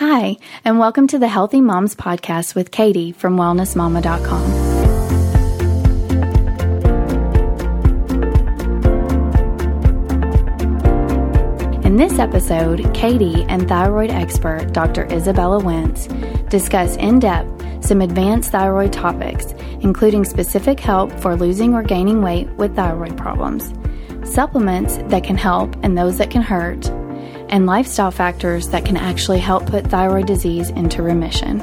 Hi, and welcome to the Healthy Moms Podcast with Katie from WellnessMama.com. In this episode, Katie and thyroid expert Dr. Izabella Wentz discuss in depth some advanced thyroid topics, including specific help for losing or gaining weight with thyroid problems, supplements that can help and those that can hurt and lifestyle factors that can actually help put thyroid disease into remission.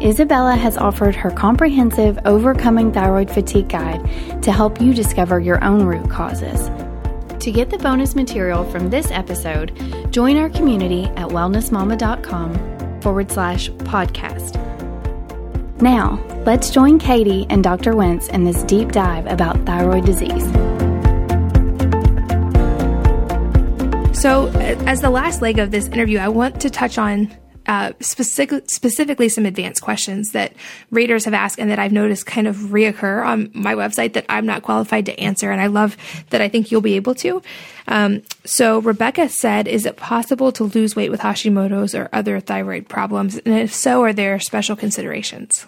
Izabella has offered her comprehensive Overcoming Thyroid Fatigue Guide to help you discover your own root causes. To get the bonus material from this episode, join our community at wellnessmama.com forward slash podcast. Now, let's join Katie and Dr. Wentz in this deep dive about thyroid disease. So, as the last leg of this interview, I want to touch on uh, specific, specifically some advanced questions that readers have asked and that I've noticed kind of reoccur on my website that I'm not qualified to answer. And I love that I think you'll be able to. Um, so, Rebecca said, Is it possible to lose weight with Hashimoto's or other thyroid problems? And if so, are there special considerations?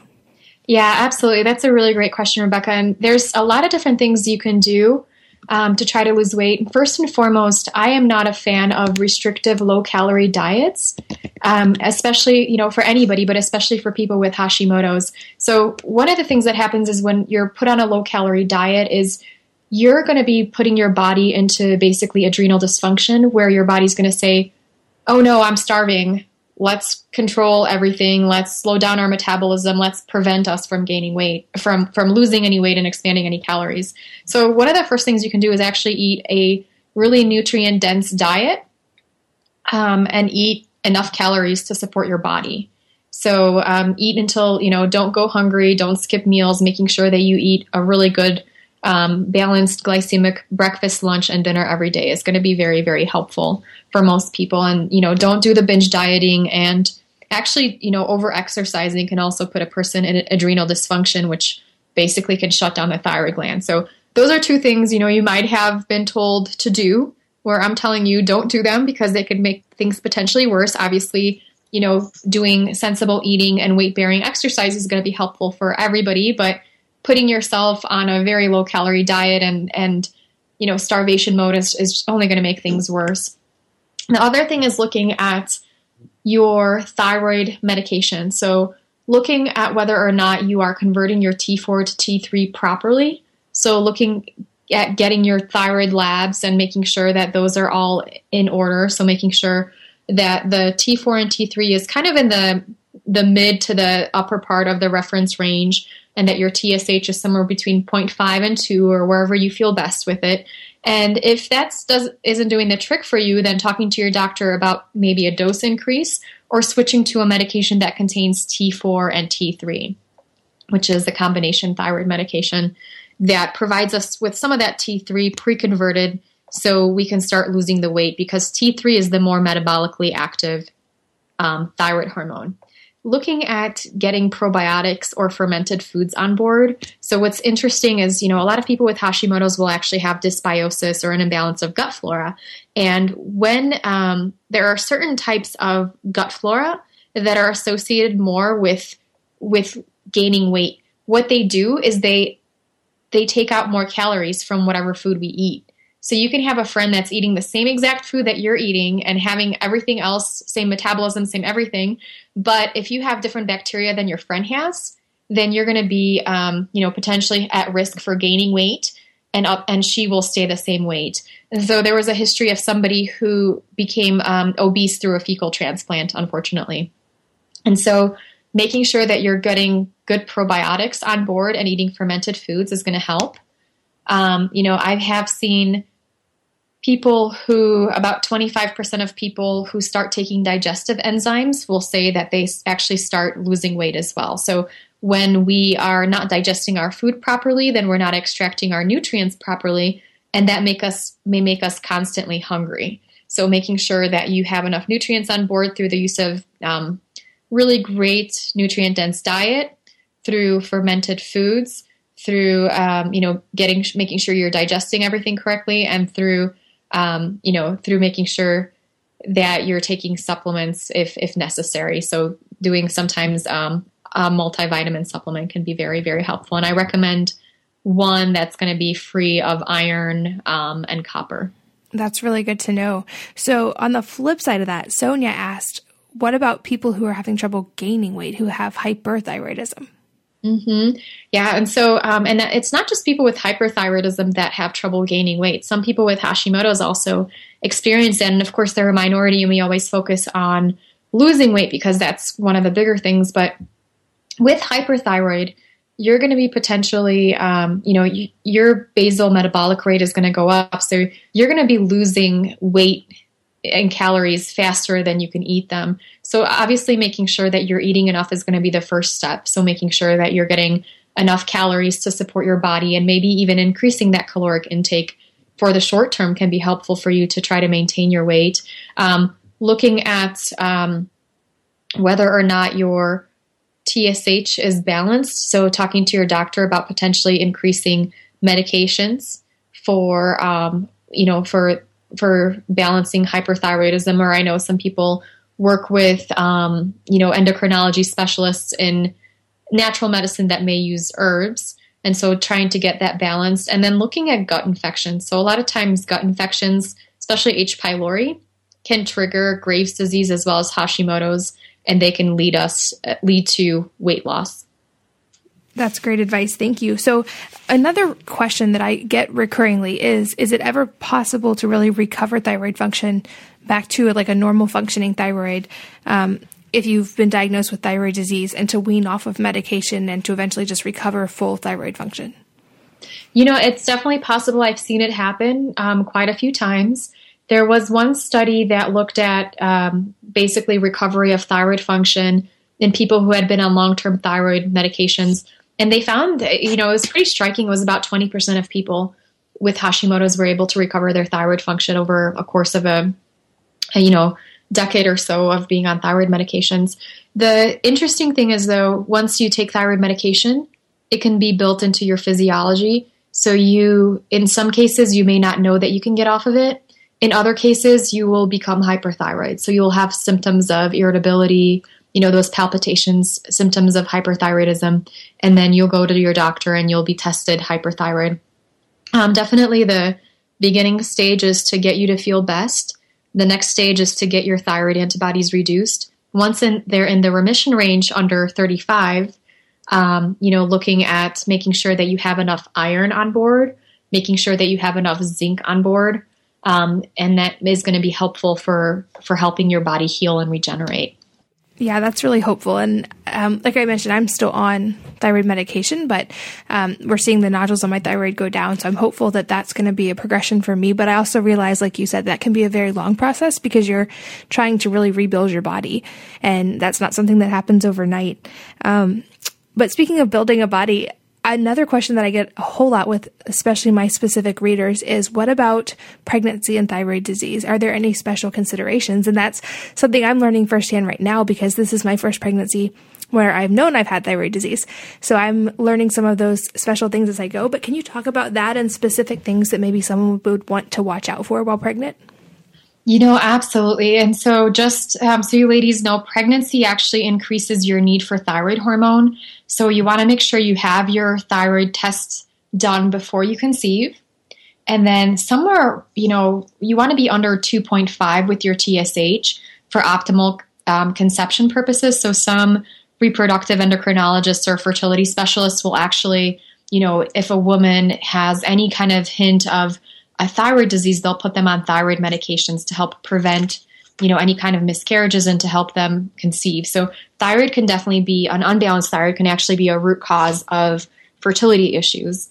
Yeah, absolutely. That's a really great question, Rebecca. And there's a lot of different things you can do um, to try to lose weight. First and foremost, I am not a fan of restrictive low calorie diets, um, especially you know for anybody, but especially for people with Hashimoto's. So one of the things that happens is when you're put on a low calorie diet is you're going to be putting your body into basically adrenal dysfunction where your body's going to say, "Oh no, I'm starving let's control everything. Let's slow down our metabolism. Let's prevent us from gaining weight from from losing any weight and expanding any calories. So one of the first things you can do is actually eat a really nutrient dense diet um, and eat enough calories to support your body. So um, eat until you know don't go hungry don't skip meals making sure that you eat a really good um, balanced glycemic breakfast, lunch, and dinner every day is going to be very, very helpful for most people. And, you know, don't do the binge dieting and actually, you know, over exercising can also put a person in adrenal dysfunction, which basically can shut down the thyroid gland. So those are two things, you know, you might have been told to do where I'm telling you don't do them because they could make things potentially worse. Obviously, you know, doing sensible eating and weight bearing exercise is going to be helpful for everybody, but putting yourself on a very low calorie diet and and you know starvation mode is, is only going to make things worse. The other thing is looking at your thyroid medication. So looking at whether or not you are converting your T4 to T3 properly. So looking at getting your thyroid labs and making sure that those are all in order. So making sure that the T4 and T3 is kind of in the the mid to the upper part of the reference range and that your TSH is somewhere between 0.5 and 2 or wherever you feel best with it. And if that does, isn't doing the trick for you, then talking to your doctor about maybe a dose increase or switching to a medication that contains T4 and T3, which is the combination thyroid medication that provides us with some of that T3 pre converted so we can start losing the weight because T3 is the more metabolically active um, thyroid hormone looking at getting probiotics or fermented foods on board. So what's interesting is, you know, a lot of people with Hashimoto's will actually have dysbiosis or an imbalance of gut flora. And when um, there are certain types of gut flora that are associated more with with gaining weight, what they do is they they take out more calories from whatever food we eat. So you can have a friend that's eating the same exact food that you're eating and having everything else, same metabolism, same everything. But if you have different bacteria than your friend has, then you're going to be, um, you know, potentially at risk for gaining weight, and up, and she will stay the same weight. And so there was a history of somebody who became um, obese through a fecal transplant, unfortunately. And so making sure that you're getting good probiotics on board and eating fermented foods is going to help. Um, you know, I have seen people who, about 25% of people who start taking digestive enzymes will say that they actually start losing weight as well. So when we are not digesting our food properly, then we're not extracting our nutrients properly, and that make us may make us constantly hungry. So making sure that you have enough nutrients on board through the use of um, really great nutrient dense diet, through fermented foods, through um, you know getting making sure you're digesting everything correctly, and through um, you know, through making sure that you're taking supplements if if necessary. So doing sometimes um, a multivitamin supplement can be very very helpful, and I recommend one that's going to be free of iron um, and copper. That's really good to know. So on the flip side of that, Sonia asked, "What about people who are having trouble gaining weight who have hyperthyroidism?" Mm-hmm. Yeah, and so um, and it's not just people with hyperthyroidism that have trouble gaining weight. Some people with Hashimoto's also experience that, and of course they're a minority, and we always focus on losing weight because that's one of the bigger things. But with hyperthyroid, you're going to be potentially, um, you know, you, your basal metabolic rate is going to go up, so you're going to be losing weight and calories faster than you can eat them. So obviously making sure that you're eating enough is going to be the first step. So making sure that you're getting enough calories to support your body and maybe even increasing that caloric intake for the short term can be helpful for you to try to maintain your weight. Um, looking at um, whether or not your TSH is balanced. So talking to your doctor about potentially increasing medications for um, you know for for balancing hyperthyroidism, or I know some people work with, um, you know, endocrinology specialists in natural medicine that may use herbs. And so trying to get that balanced and then looking at gut infections. So a lot of times gut infections, especially H. pylori, can trigger Graves' disease as well as Hashimoto's, and they can lead us lead to weight loss. That's great advice. Thank you. So, another question that I get recurringly is Is it ever possible to really recover thyroid function back to like a normal functioning thyroid um, if you've been diagnosed with thyroid disease and to wean off of medication and to eventually just recover full thyroid function? You know, it's definitely possible. I've seen it happen um, quite a few times. There was one study that looked at um, basically recovery of thyroid function in people who had been on long term thyroid medications and they found, you know, it was pretty striking. It was about 20% of people with Hashimoto's were able to recover their thyroid function over a course of a, a you know, decade or so of being on thyroid medications. The interesting thing is, though, once you take thyroid medication, it can be built into your physiology. So you, in some cases, you may not know that you can get off of it. In other cases, you will become hyperthyroid. So you'll have symptoms of irritability, you know, those palpitations, symptoms of hyperthyroidism, and then you'll go to your doctor and you'll be tested hyperthyroid. Um, definitely the beginning stage is to get you to feel best. The next stage is to get your thyroid antibodies reduced. Once in, they're in the remission range under 35, um, you know, looking at making sure that you have enough iron on board, making sure that you have enough zinc on board, um, and that is going to be helpful for for helping your body heal and regenerate. Yeah, that's really hopeful. And um, like I mentioned, I'm still on thyroid medication, but um, we're seeing the nodules on my thyroid go down. So I'm hopeful that that's going to be a progression for me. But I also realize, like you said, that can be a very long process because you're trying to really rebuild your body. And that's not something that happens overnight. Um, but speaking of building a body, Another question that I get a whole lot with, especially my specific readers, is what about pregnancy and thyroid disease? Are there any special considerations? And that's something I'm learning firsthand right now because this is my first pregnancy where I've known I've had thyroid disease. So I'm learning some of those special things as I go. But can you talk about that and specific things that maybe someone would want to watch out for while pregnant? You know, absolutely. And so, just um, so you ladies know, pregnancy actually increases your need for thyroid hormone. So, you want to make sure you have your thyroid tests done before you conceive. And then, somewhere, you know, you want to be under 2.5 with your TSH for optimal um, conception purposes. So, some reproductive endocrinologists or fertility specialists will actually, you know, if a woman has any kind of hint of a thyroid disease, they'll put them on thyroid medications to help prevent, you know, any kind of miscarriages and to help them conceive. So thyroid can definitely be an unbalanced thyroid can actually be a root cause of fertility issues.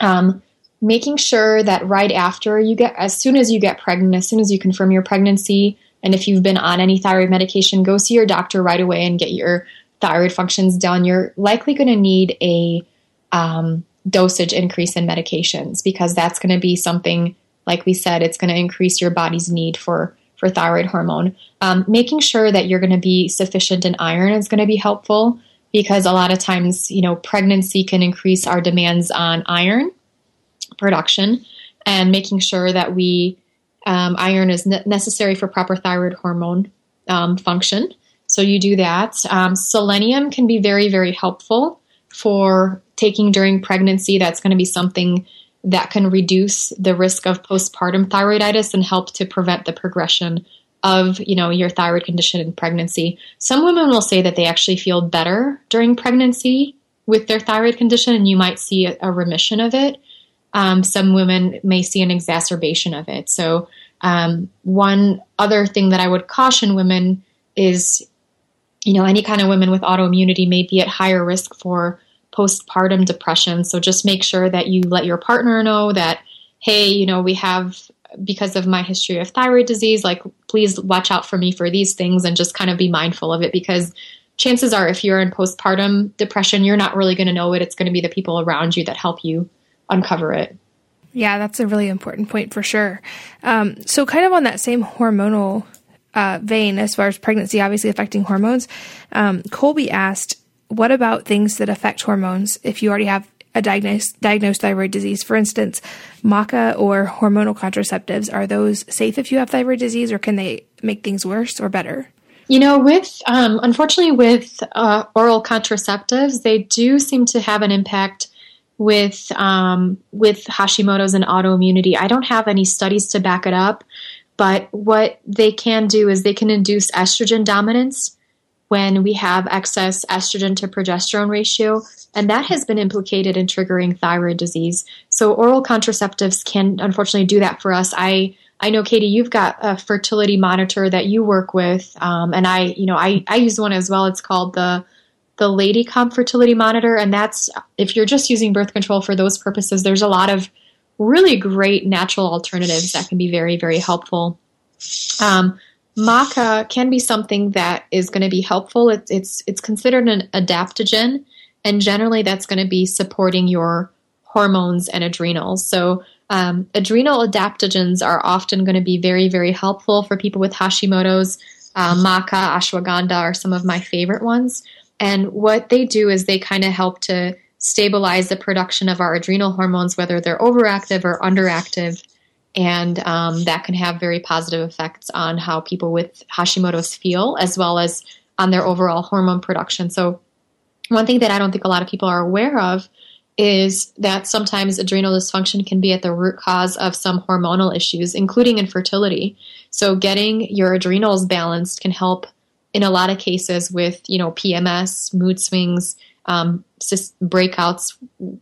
Um, making sure that right after you get, as soon as you get pregnant, as soon as you confirm your pregnancy, and if you've been on any thyroid medication, go see your doctor right away and get your thyroid functions done. You're likely going to need a um, dosage increase in medications because that's going to be something like we said it's going to increase your body's need for for thyroid hormone um, making sure that you're going to be sufficient in iron is going to be helpful because a lot of times you know pregnancy can increase our demands on iron production and making sure that we Um, iron is ne- necessary for proper thyroid hormone um, function. So you do that. Um, selenium can be very, very helpful for taking during pregnancy. That's going to be something that can reduce the risk of postpartum thyroiditis and help to prevent the progression of you know your thyroid condition in pregnancy. Some women will say that they actually feel better during pregnancy with their thyroid condition, and you might see a, a remission of it. Um, some women may see an exacerbation of it. So, um, one other thing that I would caution women is, you know, any kind of women with autoimmunity may be at higher risk for postpartum depression. So, just make sure that you let your partner know that, hey, you know, we have because of my history of thyroid disease, like please watch out for me for these things and just kind of be mindful of it because chances are if you're in postpartum depression, you're not really going to know it. It's going to be the people around you that help you uncover it. Yeah, that's a really important point for sure. Um, so, kind of on that same hormonal uh, vein, as far as pregnancy obviously affecting hormones, um, Colby asked, What about things that affect hormones if you already have a diagnosed, diagnosed thyroid disease? For instance, maca or hormonal contraceptives, are those safe if you have thyroid disease, or can they make things worse or better? You know, with um, unfortunately with uh, oral contraceptives, they do seem to have an impact with um, with Hashimoto's and autoimmunity. I don't have any studies to back it up, but what they can do is they can induce estrogen dominance when we have excess estrogen to progesterone ratio, and that has been implicated in triggering thyroid disease. So oral contraceptives can unfortunately do that for us. I I know Katie, you've got a fertility monitor that you work with, um, and I, you know, I, I use one as well. It's called the the Lady Comp fertility monitor, and that's if you're just using birth control for those purposes. There's a lot of really great natural alternatives that can be very, very helpful. Um, maca can be something that is going to be helpful. It's it's it's considered an adaptogen, and generally that's going to be supporting your hormones and adrenals. So um, adrenal adaptogens are often going to be very, very helpful for people with Hashimoto's. Uh, maca, ashwagandha are some of my favorite ones. And what they do is they kind of help to stabilize the production of our adrenal hormones, whether they're overactive or underactive. And um, that can have very positive effects on how people with Hashimoto's feel, as well as on their overall hormone production. So, one thing that I don't think a lot of people are aware of is that sometimes adrenal dysfunction can be at the root cause of some hormonal issues, including infertility. So getting your adrenals balanced can help in a lot of cases with, you know, PMS, mood swings, um, breakouts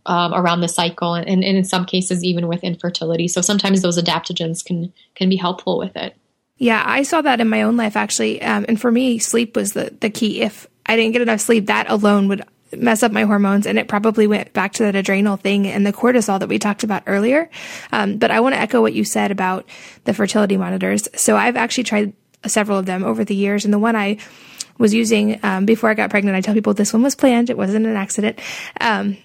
um, around the cycle, and, and, in some cases even with infertility. So sometimes those adaptogens can can be helpful with it. Yeah, I saw that in my own life actually, um, and for me, sleep was the the key. If I didn't get enough sleep, that alone would mess up my hormones and it probably went back to that adrenal thing and the cortisol that we talked about earlier. Um, but I want to echo what you said about the fertility monitors. So I've actually tried several of them over the years and the one I was using um, before I got pregnant, I tell people this one was planned. It wasn't an accident. Um,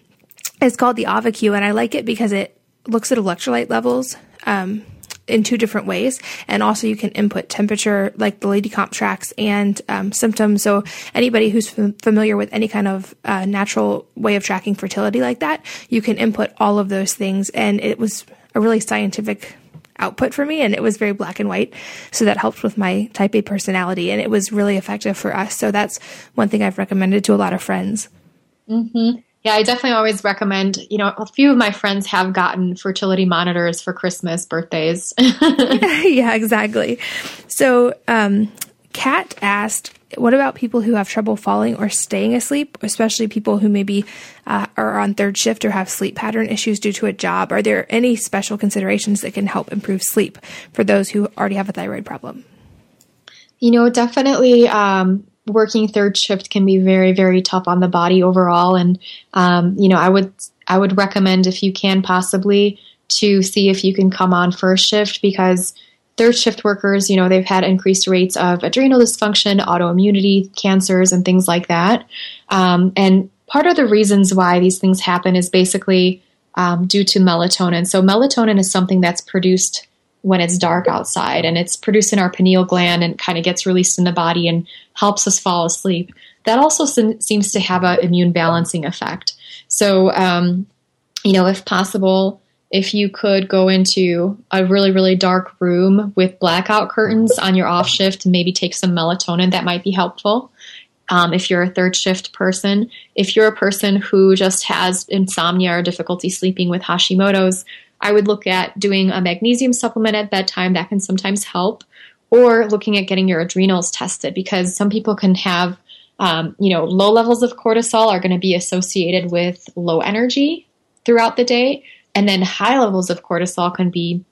it's called the OvaCue and I like it because it looks at electrolyte levels. Um, in two different ways. And also you can input temperature like the Lady Comp tracks and um, symptoms. So anybody who's f- familiar with any kind of uh, natural way of tracking fertility like that, you can input all of those things. And it was a really scientific output for me and it was very black and white. So that helped with my type A personality and it was really effective for us. So that's one thing I've recommended to a lot of friends. Mm-hmm. Yeah, I definitely always recommend, you know, a few of my friends have gotten fertility monitors for Christmas, birthdays. yeah, exactly. So, um, Kat asked, what about people who have trouble falling or staying asleep, especially people who maybe uh, are on third shift or have sleep pattern issues due to a job? Are there any special considerations that can help improve sleep for those who already have a thyroid problem? You know, definitely um, working third shift can be very very tough on the body overall and um, you know i would i would recommend if you can possibly to see if you can come on first shift because third shift workers you know they've had increased rates of adrenal dysfunction autoimmunity cancers and things like that um, and part of the reasons why these things happen is basically um, due to melatonin so melatonin is something that's produced when it's dark outside and it's produced in our pineal gland and kind of gets released in the body and helps us fall asleep. That also seems to have an immune balancing effect. So, um, you know, if possible, if you could go into a really, really dark room with blackout curtains on your off shift maybe take some melatonin, that might be helpful. Um, if you're a third shift person, if you're a person who just has insomnia or difficulty sleeping with Hashimoto's, I would look at doing a magnesium supplement at bedtime. That can sometimes help. Or looking at getting your adrenals tested because some people can have, um, you know, low levels of cortisol are going to be associated with low energy throughout the day. And then high levels of cortisol can be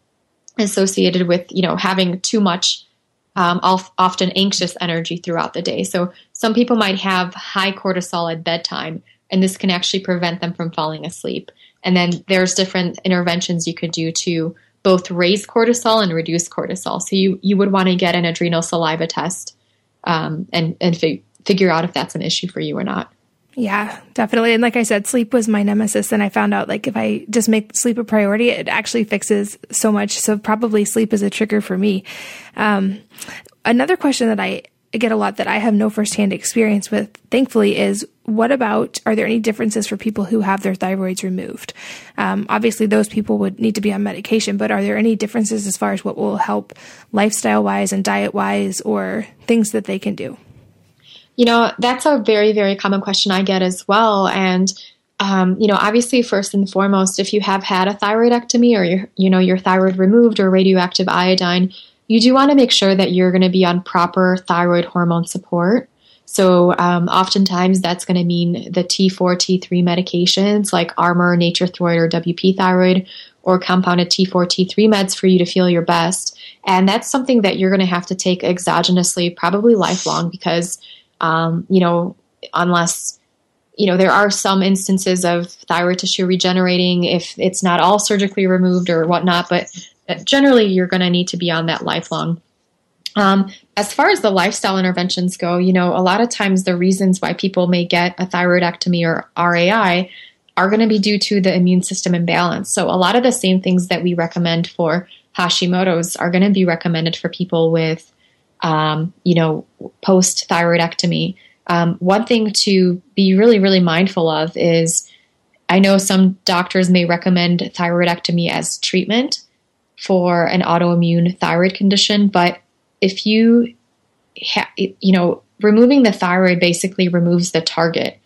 associated with, you know, having too much um, often anxious energy throughout the day. So some people might have high cortisol at bedtime, and this can actually prevent them from falling asleep. And then there's different interventions you could do to both raise cortisol and reduce cortisol. So you you would want to get an adrenal saliva test um, and and fi- figure out if that's an issue for you or not. Yeah, definitely. And like I said, sleep was my nemesis. And I found out like if I just make sleep a priority, it actually fixes so much. So probably sleep is a trigger for me. Um, another question that I get a lot that I have no firsthand experience with, thankfully, is what about are there any differences for people who have their thyroids removed? Um, obviously, those people would need to be on medication, but are there any differences as far as what will help lifestyle wise and diet wise or things that they can do? You know, that's a very, very common question I get as well. And, um, you know, obviously, first and foremost, if you have had a thyroidectomy or, you know, your thyroid removed or radioactive iodine, you do want to make sure that you're going to be on proper thyroid hormone support. So, um, oftentimes that's going to mean the T4, T3 medications like Armour, Nature-Throid, or WP Thyroid, or compounded T4, T3 meds for you to feel your best. And that's something that you're going to have to take exogenously, probably lifelong, because um, you know, unless you know, there are some instances of thyroid tissue regenerating if it's not all surgically removed or whatnot, but generally you're going to need to be on that lifelong. Um, as far as the lifestyle interventions go, you know, a lot of times the reasons why people may get a thyroidectomy or RAI are going to be due to the immune system imbalance. So a lot of the same things that we recommend for Hashimoto's are going to be recommended for people with um, you know, post thyroidectomy. Um, one thing to be really, really mindful of is I know some doctors may recommend thyroidectomy as treatment for an autoimmune thyroid condition, but if you, ha- you know, removing the thyroid basically removes the target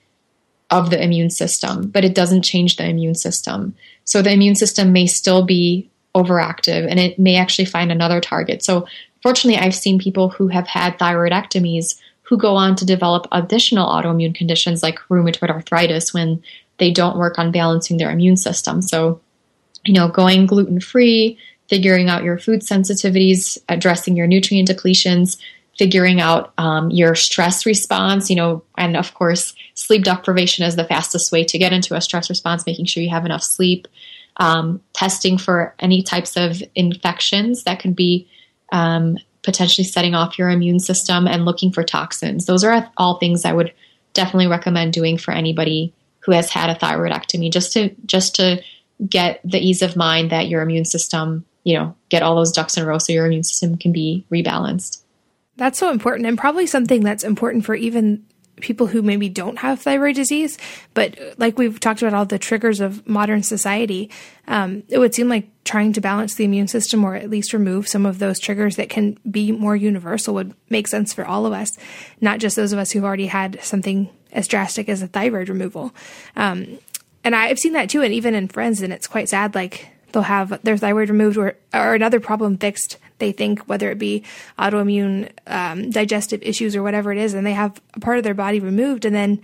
of the immune system, but it doesn't change the immune system. So the immune system may still be overactive and it may actually find another target. So Fortunately, I've seen people who have had thyroidectomies who go on to develop additional autoimmune conditions like rheumatoid arthritis when they don't work on balancing their immune system. So, you know, going gluten free, figuring out your food sensitivities, addressing your nutrient depletions, figuring out um, your stress response, you know, and of course, sleep deprivation is the fastest way to get into a stress response, making sure you have enough sleep, um, testing for any types of infections that could be um, potentially setting off your immune system and looking for toxins. Those are all things I would definitely recommend doing for anybody who has had a thyroidectomy just to just to get the ease of mind that your immune system, you know, get all those ducks in a row so your immune system can be rebalanced. That's so important and probably something that's important for even people who maybe don't have thyroid disease, but like we've talked about all the triggers of modern society, um, it would seem like trying to balance the immune system or at least remove some of those triggers that can be more universal would make sense for all of us, not just those of us who've already had something as drastic as a thyroid removal. Um, and I've seen that too, and even in friends, and it's quite sad. Like they'll have their thyroid removed or, or another problem fixed they think, whether it be autoimmune um, digestive issues or whatever it is, and they have a part of their body removed, and then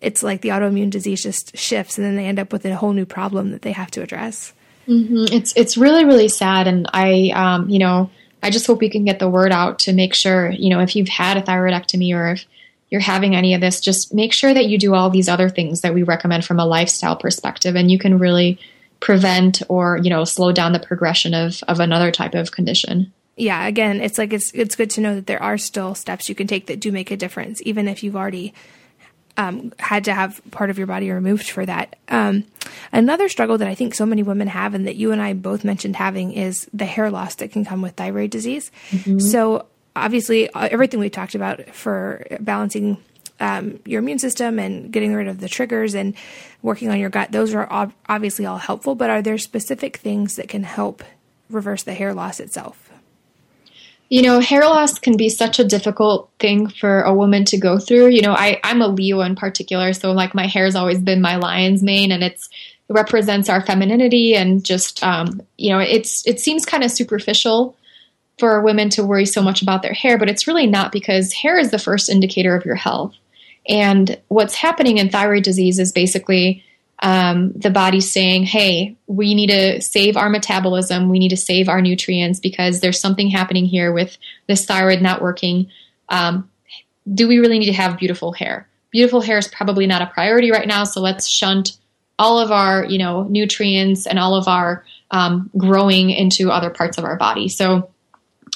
it's like the autoimmune disease just shifts, and then they end up with a whole new problem that they have to address. Mm-hmm. It's it's really really sad, and I um, you know I just hope we can get the word out to make sure you know if you've had a thyroidectomy or if you're having any of this, just make sure that you do all these other things that we recommend from a lifestyle perspective, and you can really prevent or you know slow down the progression of of another type of condition yeah again it's like it's it's good to know that there are still steps you can take that do make a difference even if you've already um, had to have part of your body removed for that. Um, another struggle that I think so many women have, and that you and I both mentioned having, is the hair loss that can come with thyroid disease. Mm-hmm. So, obviously, uh, everything we talked about for balancing um, your immune system and getting rid of the triggers and working on your gut, those are ob- obviously all helpful. But are there specific things that can help reverse the hair loss itself? You know, hair loss can be such a difficult thing for a woman to go through. You know, I, I'm a Leo in particular, so like my hair has always been my lion's mane, and it's it represents our femininity and just um, you know, it's it seems kind of superficial for women to worry so much about their hair, but it's really not because hair is the first indicator of your health. And what's happening in thyroid disease is basically um, the body saying, hey, we need to save our metabolism, we need to save our nutrients because there's something happening here with this thyroid not working. Um, do we really need to have beautiful hair? Beautiful hair is probably not a priority right now, so let's shunt all of our, you know, nutrients and all of our um, growing into other parts of our body. So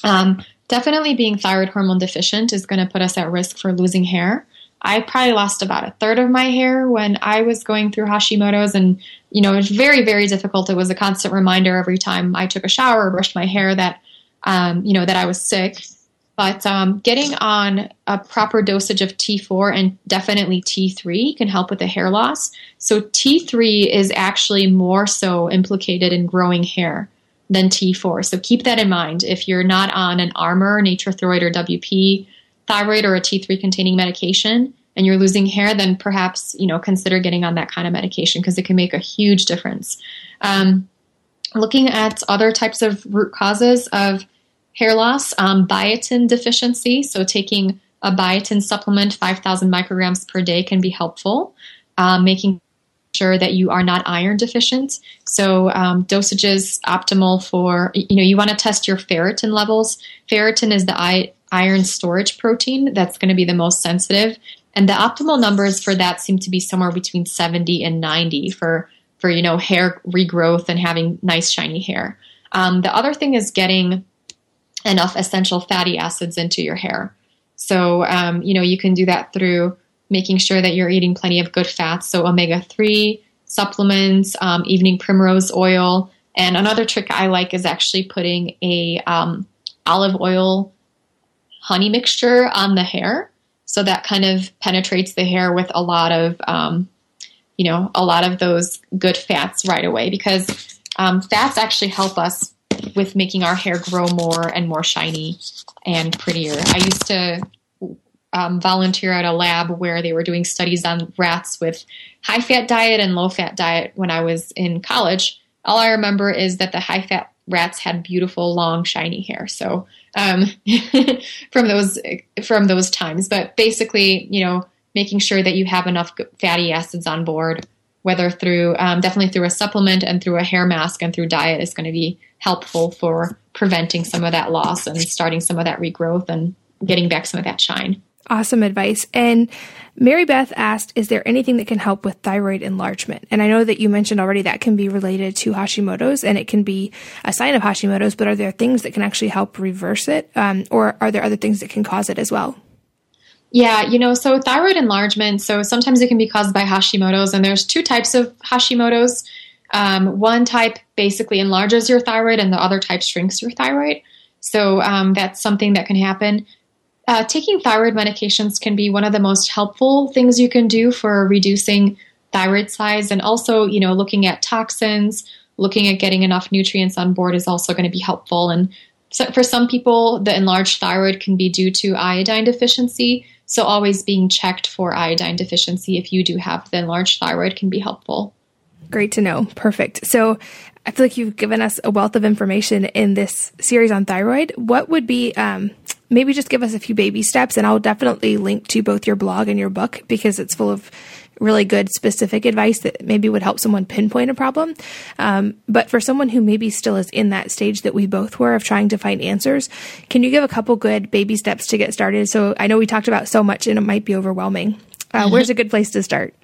um, definitely being thyroid hormone deficient is going to put us at risk for losing hair. I probably lost about a third of my hair when I was going through Hashimoto's, and you know it was very, very difficult. It was a constant reminder every time I took a shower or brushed my hair that um, you know that I was sick. But um, getting on a proper dosage of T4 and definitely T3 can help with the hair loss. So T3 is actually more so implicated in growing hair than T4. So keep that in mind. If you're not on an Armour, Nature-Throid, or WP thyroid or a T3 containing medication and you're losing hair, then perhaps you know consider getting on that kind of medication because it can make a huge difference. Um, looking at other types of root causes of hair loss, um, biotin deficiency, so taking a biotin supplement, 5,000 micrograms per day, can be helpful. Um, making sure that you are not iron deficient. So um, dosages optimal for you know you want to test your ferritin levels. Ferritin is the iron storage protein that's going to be the most sensitive. And the optimal numbers for that seem to be somewhere between 70 and 90 for, for you know, hair regrowth and having nice shiny hair. Um, the other thing is getting enough essential fatty acids into your hair. So, um, you know, you can do that through making sure that you're eating plenty of good fats. So, omega 3 supplements, um, evening primrose oil. And another trick I like is actually putting a um, olive oil honey mixture on the hair. So that kind of penetrates the hair with a lot of, um, you know, a lot of those good fats right away because um, fats actually help us with making our hair grow more and more shiny and prettier. I used to um, volunteer at a lab where they were doing studies on rats with high fat diet and low fat diet when I was in college. All I remember is that the high fat rats had beautiful, long, shiny hair. So um, from those from those times. But basically, you know, making sure that you have enough fatty acids on board, whether through um, definitely through a supplement and through a hair mask and through diet, is going to be helpful for preventing some of that loss and starting some of that regrowth and getting back some of that shine. Awesome advice. And Mary Beth asked, is there anything that can help with thyroid enlargement? And I know that you mentioned already that can be related to Hashimoto's and it can be a sign of Hashimoto's, but are there things that can actually help reverse it? Um, or are there other things that can cause it as well? Yeah, you know, so thyroid enlargement, so sometimes it can be caused by Hashimoto's, and there's two types of Hashimoto's. Um, one type basically enlarges your thyroid, and the other type shrinks your thyroid. So um, that's something that can happen. Uh, taking thyroid medications can be one of the most helpful things you can do for reducing thyroid size. And also you know looking at toxins looking at getting enough nutrients on board is also going to be helpful. And so for some people the enlarged thyroid can be due to iodine deficiency. So always being checked for iodine deficiency if you do have the enlarged thyroid can be helpful. Great to know. Perfect. So I feel like you've given us a wealth of information in this series on thyroid. What would be um, maybe just give us a few baby steps and I'll definitely link to both your blog and your book because it's full of really good specific advice that maybe would help someone pinpoint a problem. Um, but for someone who maybe still is in that stage that we both were of trying to find answers, can you give a couple good baby steps to get started? So I know we talked about so much and it might be overwhelming. Uh, where's a good place to start?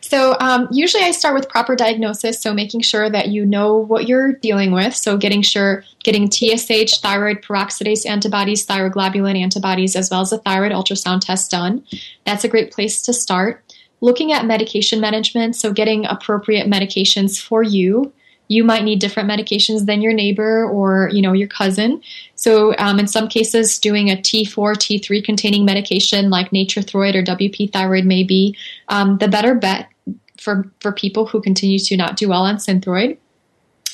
So, um, usually I start with proper diagnosis. So, making sure that you know what you're dealing with. So, getting sure, getting TSH, thyroid peroxidase antibodies, thyroglobulin antibodies, as well as a thyroid ultrasound test done. That's a great place to start. Looking at medication management. So, getting appropriate medications for you. You might need different medications than your neighbor or you know your cousin. So um, in some cases, doing a T4, T3 containing medication like Nature-Throid or WP thyroid may be um, the better bet for for people who continue to not do well on Synthroid.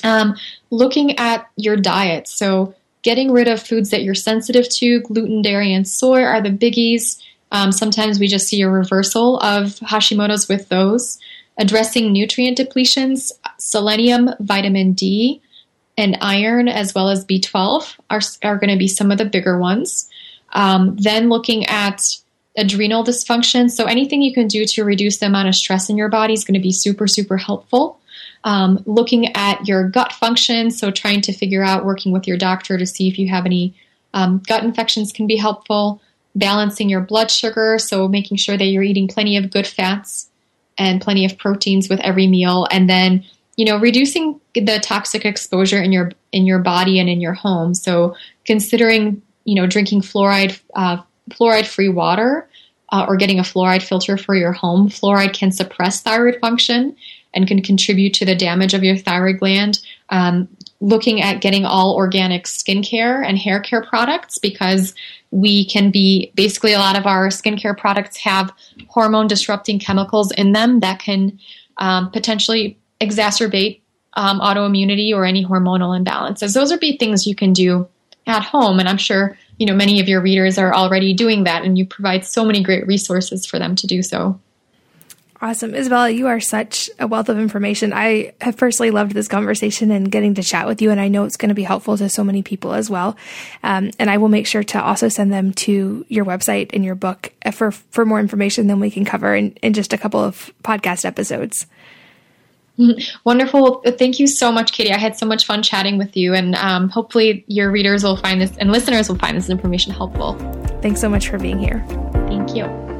Um, looking at your diet, so getting rid of foods that you're sensitive to, gluten, dairy, and soy are the biggies. Um, sometimes we just see a reversal of Hashimoto's with those. Addressing nutrient depletions, selenium, vitamin D, and iron, as well as B12, are, are going to be some of the bigger ones. Um, then looking at adrenal dysfunction. So anything you can do to reduce the amount of stress in your body is going to be super, super helpful. Um, looking at your gut function, so trying to figure out working with your doctor to see if you have any um, gut infections can be helpful. Balancing your blood sugar, so making sure that you're eating plenty of good fats and plenty of proteins with every meal. And then you know reducing the toxic exposure in your in your body and in your home. So considering you know drinking fluoride uh, fluoride free water uh, or getting a fluoride filter for your home fluoride can suppress thyroid function and can contribute to the damage of your thyroid gland. Um, looking at getting all organic skincare and hair care products because we can be basically a lot of our skincare products have hormone disrupting chemicals in them that can um, potentially exacerbate um, autoimmunity or any hormonal imbalances. Those would be things you can do at home, and I'm sure you know many of your readers are already doing that, and you provide so many great resources for them to do so. Awesome. Izabella, you are such a wealth of information. I have personally loved this conversation and getting to chat with you, and I know it's going to be helpful to so many people as well. Um, and I will make sure to also send them to your website and your book for, for more information than we can cover in, in just a couple of podcast episodes. Wonderful. Thank you so much, Katie. I had so much fun chatting with you, and um, hopefully, your readers will find this and listeners will find this information helpful. Thanks so much for being here. Thank you.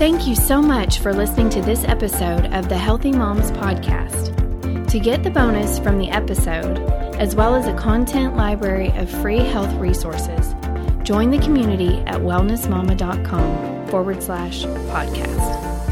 Thank you so much for listening to this episode of the Healthy Moms Podcast. To get the bonus from the episode, as well as a content library of free health resources, join the community at wellnessmama.com forward slash podcast.